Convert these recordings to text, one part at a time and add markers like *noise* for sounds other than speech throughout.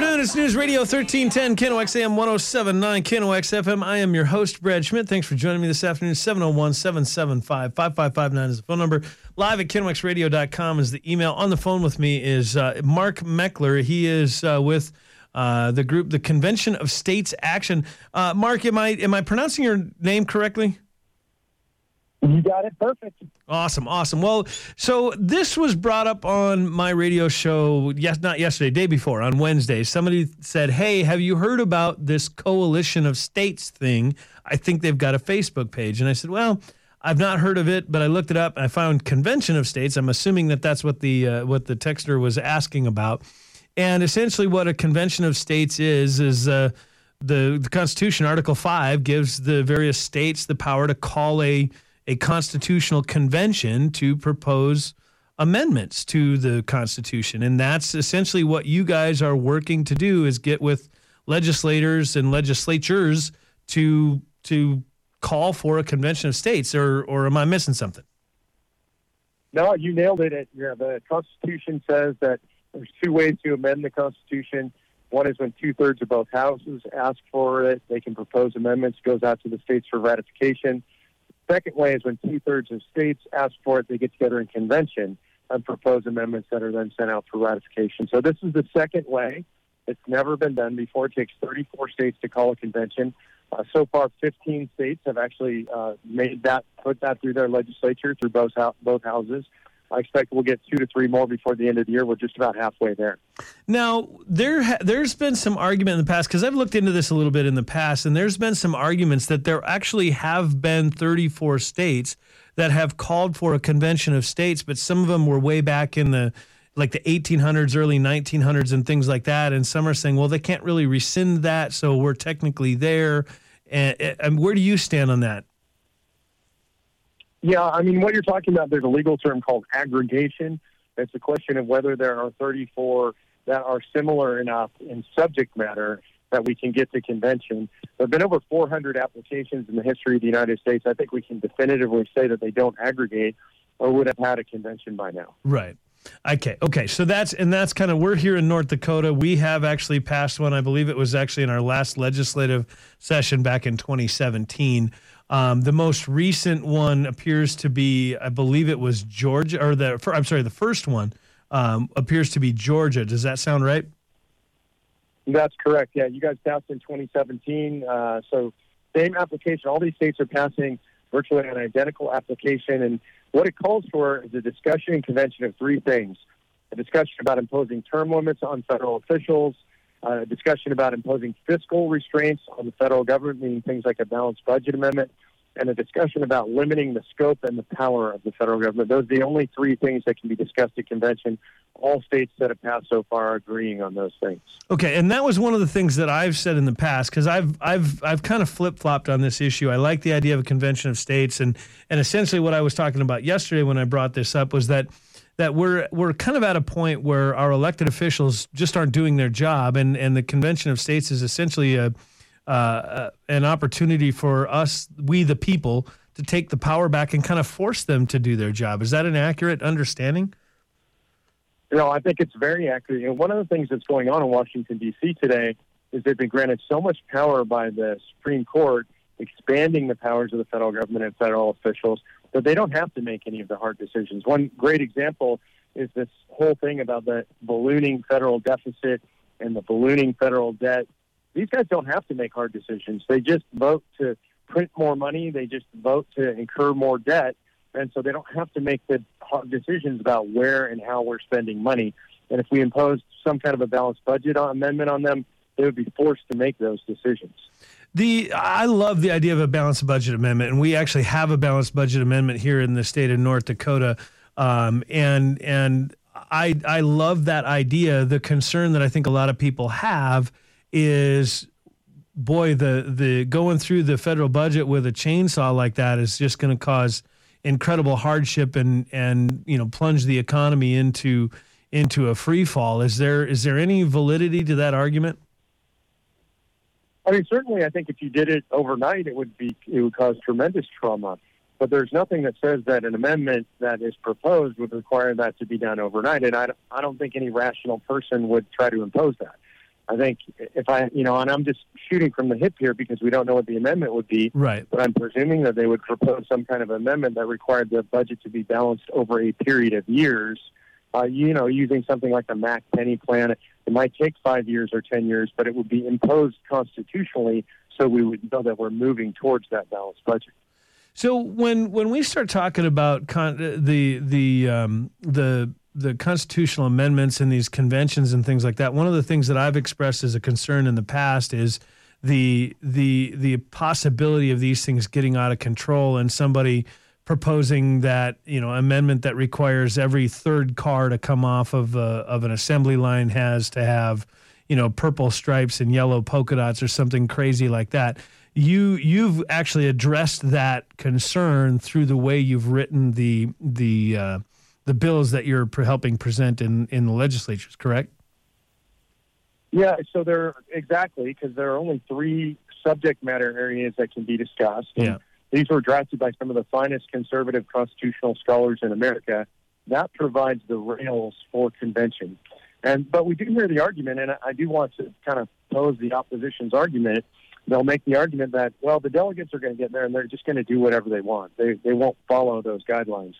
afternoon. It's News Radio 1310, KNOX AM 1079, KNOX FM. I am your host, Brad Schmidt. Thanks for joining me this afternoon. 701 775 5559 is the phone number. Live at KNOXradio.com is the email. On the phone with me is uh, Mark Meckler. He is uh, with uh, the group, the Convention of States Action. Uh, Mark, am I, am I pronouncing your name correctly? You got it perfect. Awesome, awesome. Well, so this was brought up on my radio show, yes, not yesterday, day before, on Wednesday. Somebody said, Hey, have you heard about this coalition of states thing? I think they've got a Facebook page. And I said, Well, I've not heard of it, but I looked it up and I found convention of states. I'm assuming that that's what the uh, what the texter was asking about. And essentially, what a convention of states is is uh, the the Constitution, Article Five, gives the various states the power to call a a constitutional convention to propose amendments to the Constitution. And that's essentially what you guys are working to do is get with legislators and legislatures to to call for a convention of states or or am I missing something? No, you nailed it. Yeah, the Constitution says that there's two ways to amend the Constitution. One is when two thirds of both houses ask for it. They can propose amendments, goes out to the states for ratification. Second way is when two thirds of states ask for it, they get together in convention and propose amendments that are then sent out for ratification. So this is the second way. It's never been done before. It takes 34 states to call a convention. Uh, so far, 15 states have actually uh, made that, put that through their legislature through both both houses. I expect we'll get two to three more before the end of the year. We're just about halfway there. Now, there ha- there's been some argument in the past because I've looked into this a little bit in the past, and there's been some arguments that there actually have been 34 states that have called for a convention of states, but some of them were way back in the like the 1800s, early 1900s, and things like that. And some are saying, well, they can't really rescind that, so we're technically there. And, and where do you stand on that? Yeah, I mean, what you're talking about, there's a legal term called aggregation. It's a question of whether there are 34 that are similar enough in subject matter that we can get to convention. There have been over 400 applications in the history of the United States. I think we can definitively say that they don't aggregate or would have had a convention by now. Right. Okay. Okay. So that's and that's kind of we're here in North Dakota. We have actually passed one. I believe it was actually in our last legislative session back in 2017. Um, the most recent one appears to be, I believe it was Georgia, or the I'm sorry, the first one um, appears to be Georgia. Does that sound right? That's correct. Yeah, you guys passed in 2017. Uh, so same application. All these states are passing virtually an identical application, and what it calls for is a discussion and convention of three things: a discussion about imposing term limits on federal officials, a discussion about imposing fiscal restraints on the federal government, meaning things like a balanced budget amendment, and a discussion about limiting the scope and the power of the federal government. Those are the only three things that can be discussed at convention. All states that have passed so far are agreeing on those things. Okay, and that was one of the things that I've said in the past because I've I've I've kind of flip flopped on this issue. I like the idea of a convention of states, and and essentially what I was talking about yesterday when I brought this up was that that we're we're kind of at a point where our elected officials just aren't doing their job, and and the convention of states is essentially a uh, an opportunity for us, we the people, to take the power back and kind of force them to do their job. Is that an accurate understanding? Know, I think it's very accurate. You know, one of the things that's going on in Washington D.C. today is they've been granted so much power by the Supreme Court, expanding the powers of the federal government and federal officials that they don't have to make any of the hard decisions. One great example is this whole thing about the ballooning federal deficit and the ballooning federal debt these guys don't have to make hard decisions. They just vote to print more money. They just vote to incur more debt. And so they don't have to make the hard decisions about where and how we're spending money. And if we imposed some kind of a balanced budget amendment on them, they would be forced to make those decisions. The I love the idea of a balanced budget amendment, and we actually have a balanced budget amendment here in the state of North Dakota. Um, and and I I love that idea. The concern that I think a lot of people have is boy the the going through the federal budget with a chainsaw like that is just going to cause incredible hardship and and you know plunge the economy into into a free fall is there is there any validity to that argument I mean certainly I think if you did it overnight it would be it would cause tremendous trauma but there's nothing that says that an amendment that is proposed would require that to be done overnight and I, I don't think any rational person would try to impose that I think if I, you know, and I'm just shooting from the hip here because we don't know what the amendment would be. Right. But I'm presuming that they would propose some kind of amendment that required the budget to be balanced over a period of years. Uh, you know, using something like the Mack Penny plan, it might take five years or ten years, but it would be imposed constitutionally, so we would know that we're moving towards that balanced budget. So when when we start talking about con- the the um, the the constitutional amendments and these conventions and things like that, one of the things that I've expressed as a concern in the past is the the the possibility of these things getting out of control and somebody proposing that you know amendment that requires every third car to come off of a, of an assembly line has to have you know purple stripes and yellow polka dots or something crazy like that. You you've actually addressed that concern through the way you've written the the uh, the bills that you're helping present in in the legislatures correct? Yeah so there exactly because there are only three subject matter areas that can be discussed. Yeah these were drafted by some of the finest conservative constitutional scholars in America. That provides the rails for convention. And but we do hear the argument, and I do want to kind of pose the opposition's argument. They'll make the argument that well, the delegates are going to get there, and they're just going to do whatever they want. They they won't follow those guidelines.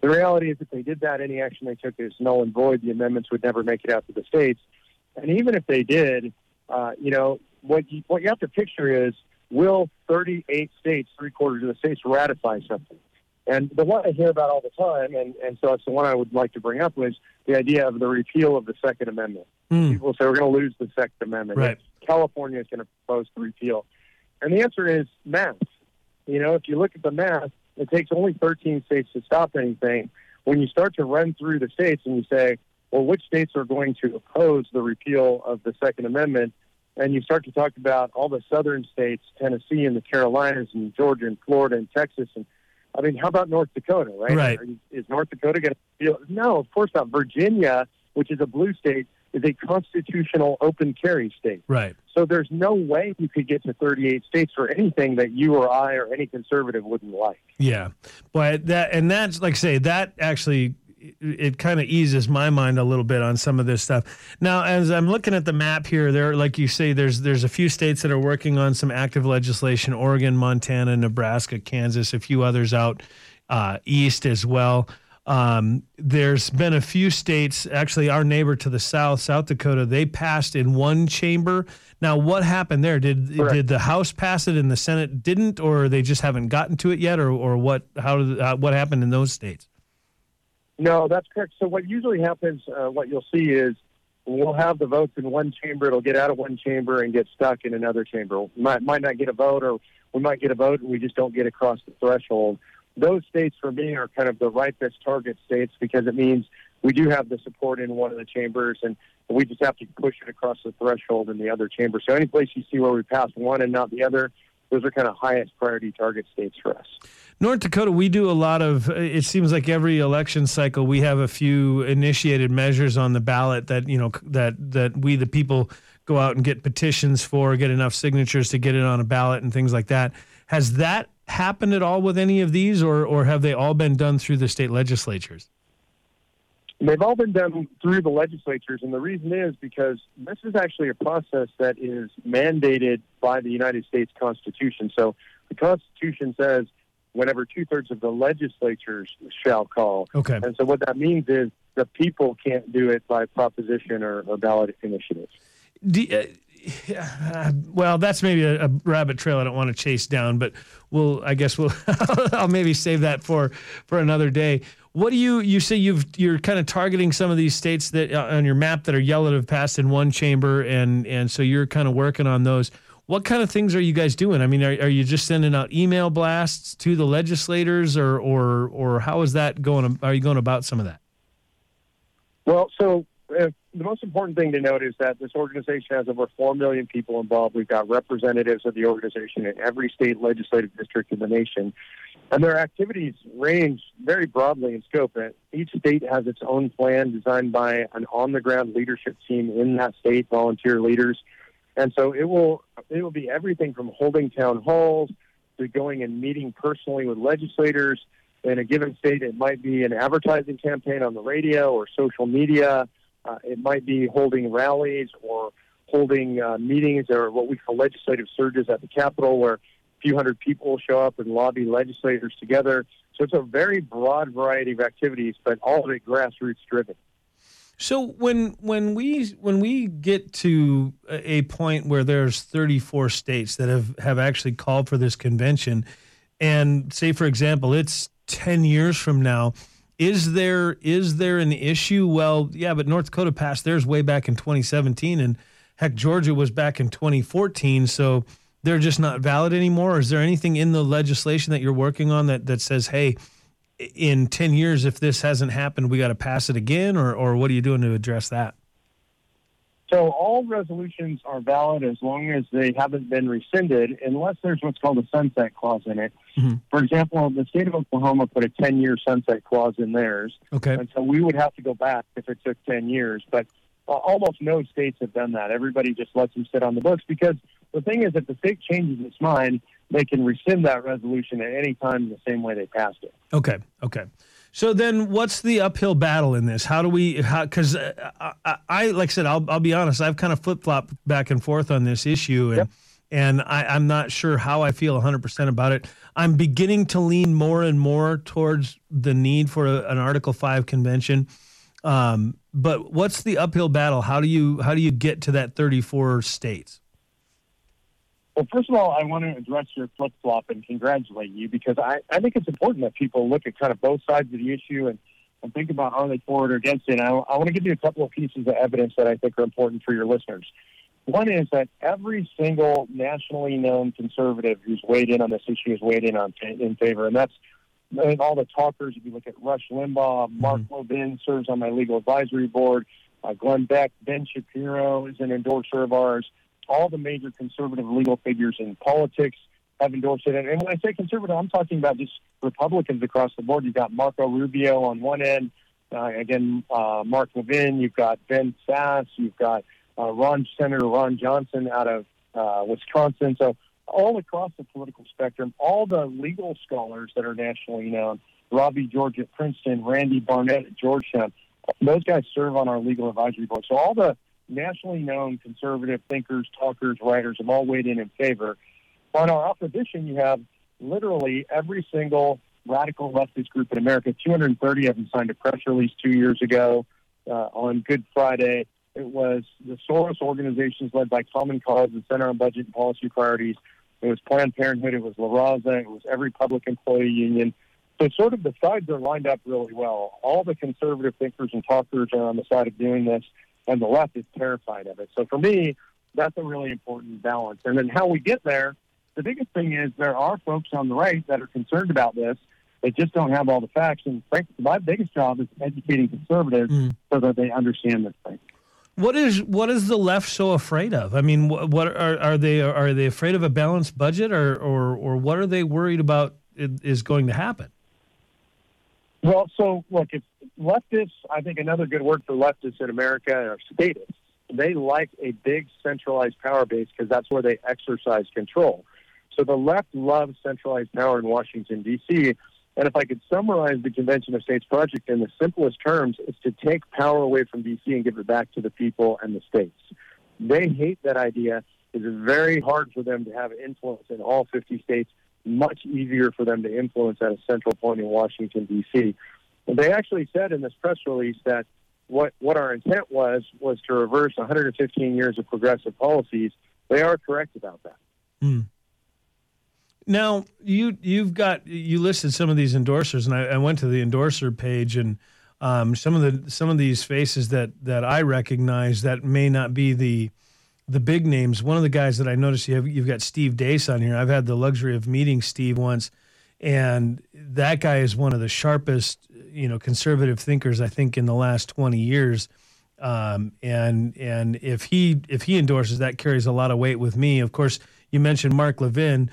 The reality is, if they did that, any action they took is null and void. The amendments would never make it out to the states. And even if they did, uh, you know, what you, what you have to picture is will 38 states, three quarters of the states, ratify something? And the one I hear about all the time, and, and so it's the one I would like to bring up, was the idea of the repeal of the Second Amendment. Mm. People say we're going to lose the Second Amendment. Right. California is going to propose to repeal. And the answer is math. You know, if you look at the math, it takes only 13 states to stop anything. When you start to run through the states and you say, well, which states are going to oppose the repeal of the Second Amendment? And you start to talk about all the southern states, Tennessee and the Carolinas and Georgia and Florida and Texas and I mean, how about North Dakota, right? Right. You, is North Dakota going to feel? No, of course not. Virginia, which is a blue state, is a constitutional open carry state. Right. So there's no way you could get to 38 states for anything that you or I or any conservative wouldn't like. Yeah, but that and that's like I say that actually it kind of eases my mind a little bit on some of this stuff. Now, as I'm looking at the map here, there, like you say, there's there's a few states that are working on some active legislation: Oregon, Montana, Nebraska, Kansas, a few others out uh, east as well. Um, there's been a few states, actually, our neighbor to the south, South Dakota, they passed in one chamber. Now, what happened there? Did Correct. did the House pass it and the Senate didn't, or they just haven't gotten to it yet, or or what? How did uh, what happened in those states? No, that's correct. So what usually happens, uh, what you'll see is we'll have the votes in one chamber. It'll get out of one chamber and get stuck in another chamber. Might, might not get a vote, or we might get a vote and we just don't get across the threshold. Those states, for me, are kind of the ripest target states because it means we do have the support in one of the chambers, and we just have to push it across the threshold in the other chamber. So any place you see where we pass one and not the other, those are kind of highest priority target states for us. North Dakota, we do a lot of. It seems like every election cycle, we have a few initiated measures on the ballot that you know that that we the people go out and get petitions for, get enough signatures to get it on a ballot and things like that. Has that happened at all with any of these, or or have they all been done through the state legislatures? They've all been done through the legislatures, and the reason is because this is actually a process that is mandated by the United States Constitution. So the Constitution says whenever two thirds of the legislatures shall call. Okay. And so what that means is the people can't do it by proposition or, or ballot initiatives. Do, uh, well, that's maybe a, a, rabbit trail I don't want to chase down, but we'll. I guess we'll. *laughs* I'll maybe save that for for another day. What do you you say you've you're kind of targeting some of these states that uh, on your map that are yellow to have passed in one chamber, and and so you're kind of working on those. What kind of things are you guys doing? I mean, are, are you just sending out email blasts to the legislators, or or or how is that going? Are you going about some of that? Well, so uh, the most important thing to note is that this organization has over 4 million people involved. We've got representatives of the organization in every state legislative district in the nation. And their activities range very broadly in scope. Each state has its own plan designed by an on the ground leadership team in that state, volunteer leaders. And so it will it will be everything from holding town halls to going and meeting personally with legislators. In a given state, it might be an advertising campaign on the radio or social media. Uh, it might be holding rallies or holding uh, meetings or what we call legislative surges at the Capitol, where a few hundred people show up and lobby legislators together. So it's a very broad variety of activities, but all of it grassroots driven. So when when we when we get to a point where there's 34 states that have have actually called for this convention, and say for example it's 10 years from now, is there is there an issue? Well, yeah, but North Dakota passed theirs way back in 2017, and heck, Georgia was back in 2014, so they're just not valid anymore. Is there anything in the legislation that you're working on that that says, hey? In 10 years, if this hasn't happened, we got to pass it again, or, or what are you doing to address that? So all resolutions are valid as long as they haven't been rescinded, unless there's what's called a sunset clause in it. Mm-hmm. For example, the state of Oklahoma put a 10-year sunset clause in theirs. Okay. And so we would have to go back if it took 10 years. But uh, almost no states have done that. Everybody just lets them sit on the books because the thing is, if the state changes its mind, they can rescind that resolution at any time in the same way they passed it. Okay. Okay. So then, what's the uphill battle in this? How do we? Because I, I, I, like I said, I'll, I'll be honest. I've kind of flip flopped back and forth on this issue, and yep. and I, I'm not sure how I feel 100 percent about it. I'm beginning to lean more and more towards the need for a, an Article Five convention. Um, but what's the uphill battle? How do you how do you get to that 34 states? Well, first of all, I want to address your flip flop and congratulate you because I, I think it's important that people look at kind of both sides of the issue and, and think about are they for it or against it. And I, I want to give you a couple of pieces of evidence that I think are important for your listeners. One is that every single nationally known conservative who's weighed in on this issue has weighed in on in favor, and that's all the talkers. If you look at Rush Limbaugh, Mark mm-hmm. Levin serves on my legal advisory board. Uh, Glenn Beck, Ben Shapiro is an endorser of ours all the major conservative legal figures in politics have endorsed it. And when I say conservative, I'm talking about just Republicans across the board. You've got Marco Rubio on one end, uh, again, uh, Mark Levin. You've got Ben Sasse. You've got uh, Ron Senator Ron Johnson out of uh, Wisconsin. So all across the political spectrum, all the legal scholars that are nationally known, Robbie George at Princeton, Randy Barnett at Georgetown, those guys serve on our legal advisory board. So all the nationally known conservative thinkers, talkers, writers have all weighed in in favor. On our opposition, you have literally every single radical leftist group in America. 230 of them signed a press release two years ago uh, on Good Friday. It was the Soros organizations led by Common Cause, and Center on Budget and Policy Priorities. It was Planned Parenthood. It was La Raza. It was every public employee union. So sort of the sides are lined up really well. All the conservative thinkers and talkers are on the side of doing this and the left is terrified of it. So for me, that's a really important balance. And then how we get there, the biggest thing is there are folks on the right that are concerned about this. They just don't have all the facts. And frankly, my biggest job is educating conservatives mm. so that they understand this thing. What is what is the left so afraid of? I mean, what, what are, are they are they afraid of a balanced budget, or or or what are they worried about is going to happen? Well, so look, if leftists, I think another good word for leftists in America are statists. They like a big centralized power base because that's where they exercise control. So the left loves centralized power in Washington, D.C. And if I could summarize the Convention of States project in the simplest terms, it's to take power away from D.C. and give it back to the people and the states. They hate that idea. It's very hard for them to have influence in all 50 states much easier for them to influence at a central point in Washington, D.C. They actually said in this press release that what, what our intent was was to reverse 115 years of progressive policies. They are correct about that. Mm. Now you you've got you listed some of these endorsers, and I, I went to the endorser page, and um, some of the some of these faces that that I recognize that may not be the the big names. One of the guys that I noticed you have, you've got Steve Deace on here. I've had the luxury of meeting Steve once, and that guy is one of the sharpest, you know, conservative thinkers I think in the last twenty years. Um, and and if he if he endorses that carries a lot of weight with me. Of course, you mentioned Mark Levin.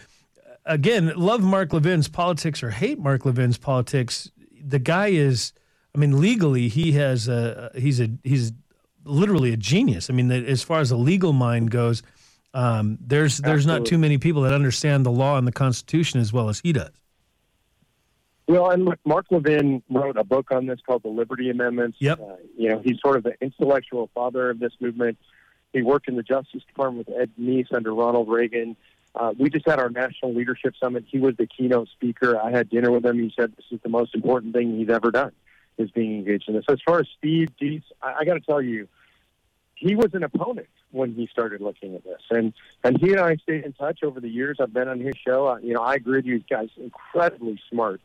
Again, love Mark Levin's politics or hate Mark Levin's politics. The guy is, I mean, legally he has a he's a he's literally a genius. I mean, as far as a legal mind goes, um, there's there's Absolutely. not too many people that understand the law and the Constitution as well as he does. Well, and look, Mark Levin wrote a book on this called The Liberty Amendments. Yep. Uh, you know, he's sort of the intellectual father of this movement. He worked in the Justice Department with Ed Meese under Ronald Reagan. Uh, we just had our National Leadership Summit. He was the keynote speaker. I had dinner with him. He said this is the most important thing he's ever done, is being engaged in this. As far as Steve Deace, I, I got to tell you, he was an opponent when he started looking at this, and and he and I stayed in touch over the years. I've been on his show. Uh, you know, I agree with you. Guy's incredibly smart,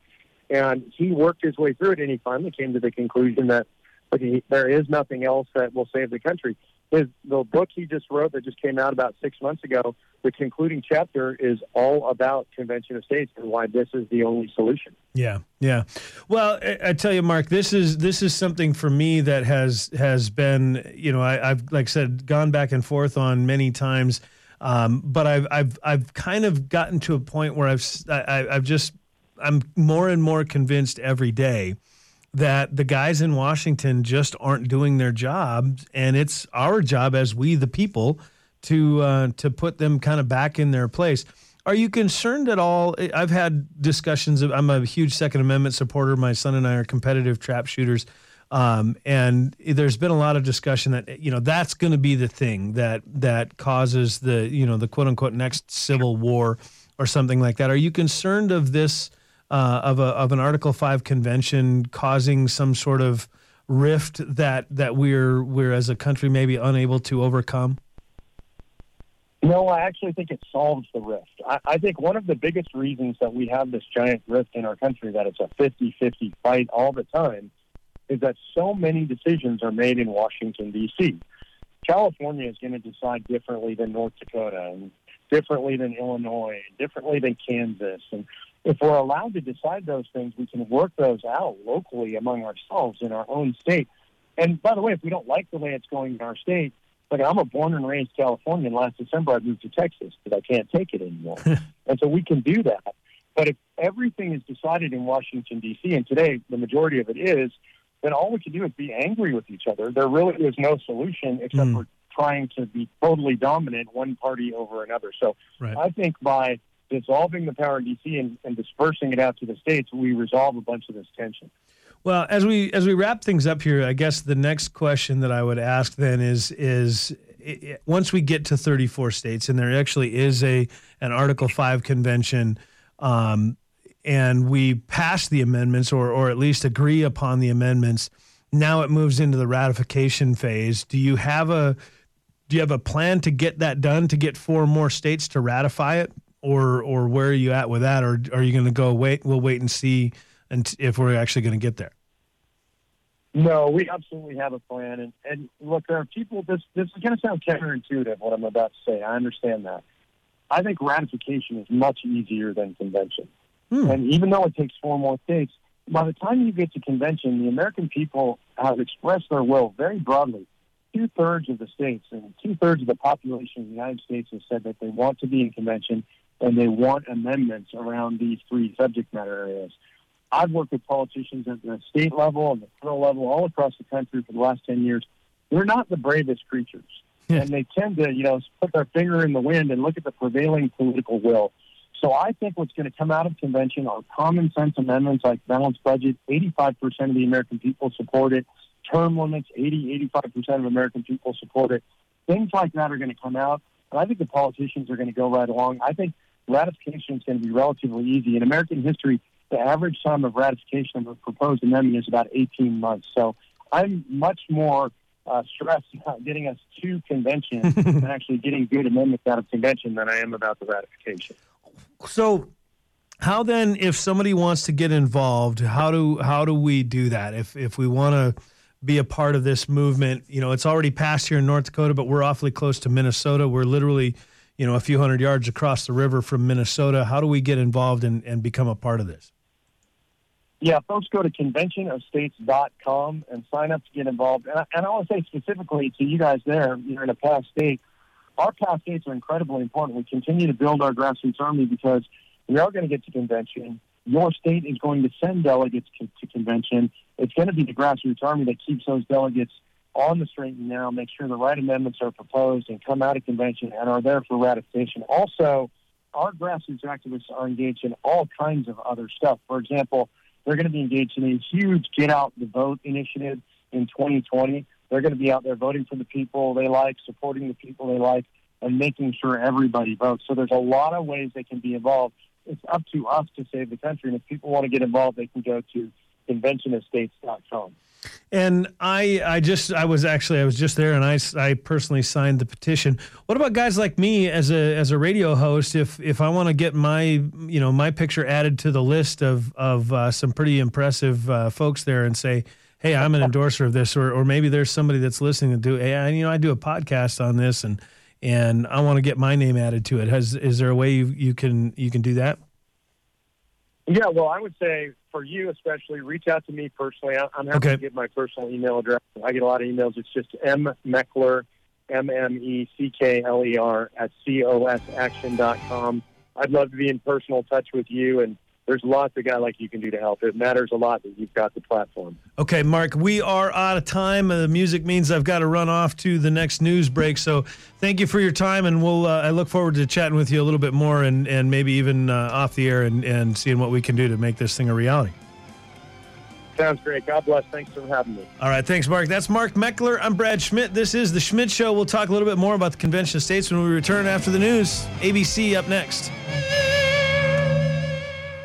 and he worked his way through it, and he finally came to the conclusion that okay, there is nothing else that will save the country his the book he just wrote that just came out about six months ago. The concluding chapter is all about convention of states and why this is the only solution. Yeah, yeah. Well, I, I tell you, Mark, this is this is something for me that has has been, you know, I, have like I said, gone back and forth on many times. Um, but I've I've I've kind of gotten to a point where I've I, I've just I'm more and more convinced every day that the guys in Washington just aren't doing their jobs, and it's our job as we the people to uh, to put them kind of back in their place. Are you concerned at all? I've had discussions. Of, I'm a huge Second Amendment supporter. My son and I are competitive trap shooters, um, and there's been a lot of discussion that you know that's going to be the thing that that causes the you know the quote unquote next civil war or something like that. Are you concerned of this? Uh, of a of an Article Five convention causing some sort of rift that that we're we're as a country maybe unable to overcome? No, I actually think it solves the rift. I, I think one of the biggest reasons that we have this giant rift in our country, that it's a 50 50 fight all the time, is that so many decisions are made in Washington, D.C. California is going to decide differently than North Dakota and differently than Illinois, differently than Kansas. And if we're allowed to decide those things, we can work those out locally among ourselves in our own state. And by the way, if we don't like the way it's going in our state, like I'm a born and raised Californian. Last December, I moved to Texas because I can't take it anymore. *laughs* and so we can do that. But if everything is decided in Washington, D.C., and today the majority of it is, then all we can do is be angry with each other. There really is no solution except mm. for trying to be totally dominant one party over another. So right. I think by dissolving the power in D.C. And, and dispersing it out to the states, we resolve a bunch of this tension. Well, as we as we wrap things up here, I guess the next question that I would ask then is is it, once we get to 34 states and there actually is a an Article 5 convention um, and we pass the amendments or or at least agree upon the amendments, now it moves into the ratification phase. Do you have a do you have a plan to get that done to get four more states to ratify it? Or or where are you at with that, or are you going to go wait? We'll wait and see, and if we're actually going to get there. No, we absolutely have a plan, and and look, there are people. This this is going to sound counterintuitive what I'm about to say. I understand that. I think ratification is much easier than convention, hmm. and even though it takes four more states, by the time you get to convention, the American people have expressed their will very broadly. Two thirds of the states and two thirds of the population of the United States have said that they want to be in convention and they want amendments around these three subject matter areas. I've worked with politicians at the state level and the federal level all across the country for the last 10 years. They're not the bravest creatures. Yeah. And they tend to, you know, put their finger in the wind and look at the prevailing political will. So I think what's going to come out of convention are common sense amendments like balanced budget. 85% of the American people support it. Term limits, 80, 85% of American people support it. Things like that are going to come out. And I think the politicians are going to go right along. I think ratification is going to be relatively easy. In American history, the average time of ratification of a proposed amendment is about 18 months. So I'm much more uh, stressed about getting us to convention *laughs* and actually getting good amendments out of convention than I am about the ratification. So, how then, if somebody wants to get involved, how do how do we do that? If if we want to be a part of this movement, you know, it's already passed here in North Dakota, but we're awfully close to Minnesota. We're literally you know, a few hundred yards across the river from Minnesota. How do we get involved and, and become a part of this? Yeah, folks go to conventionofstates.com and sign up to get involved. And I, and I want to say specifically to you guys there, you're in a past state, our past states are incredibly important. We continue to build our grassroots army because we are going to get to convention. Your state is going to send delegates to, to convention. It's going to be the grassroots army that keeps those delegates on the street now, make sure the right amendments are proposed and come out of convention and are there for ratification. Also, our grassroots activists are engaged in all kinds of other stuff. For example, they're going to be engaged in a huge Get Out the Vote initiative in 2020. they're going to be out there voting for the people they like, supporting the people they like, and making sure everybody votes. So there's a lot of ways they can be involved. It's up to us to save the country. And if people want to get involved, they can go to conventionofstates.com. And I, I just, I was actually, I was just there, and I, I personally signed the petition. What about guys like me as a, as a radio host? If, if I want to get my, you know, my picture added to the list of, of uh, some pretty impressive uh, folks there, and say, hey, I'm an endorser of this, or, or maybe there's somebody that's listening to do, hey, you know, I do a podcast on this, and, and I want to get my name added to it. Has, is there a way you, you can, you can do that? Yeah, well, I would say for you especially, reach out to me personally. I'm happy Okay. to give my personal email address. I get a lot of emails. It's just m meckler, m m e c k l e r at cosaction.com. I'd love to be in personal touch with you, and there's lots of guy like you can do to help. It matters a lot that you've got the platform. Okay, Mark, we are out of time. Uh, the music means I've got to run off to the next news break. So thank you for your time, and we'll. Uh, I look forward to chatting with you a little bit more, and and maybe even uh, off the air, and and seeing what we can do to make this thing a reality. Sounds great. God bless. Thanks for having me. All right, thanks, Mark. That's Mark Meckler. I'm Brad Schmidt. This is the Schmidt Show. We'll talk a little bit more about the Convention of States when we return after the news. ABC up next.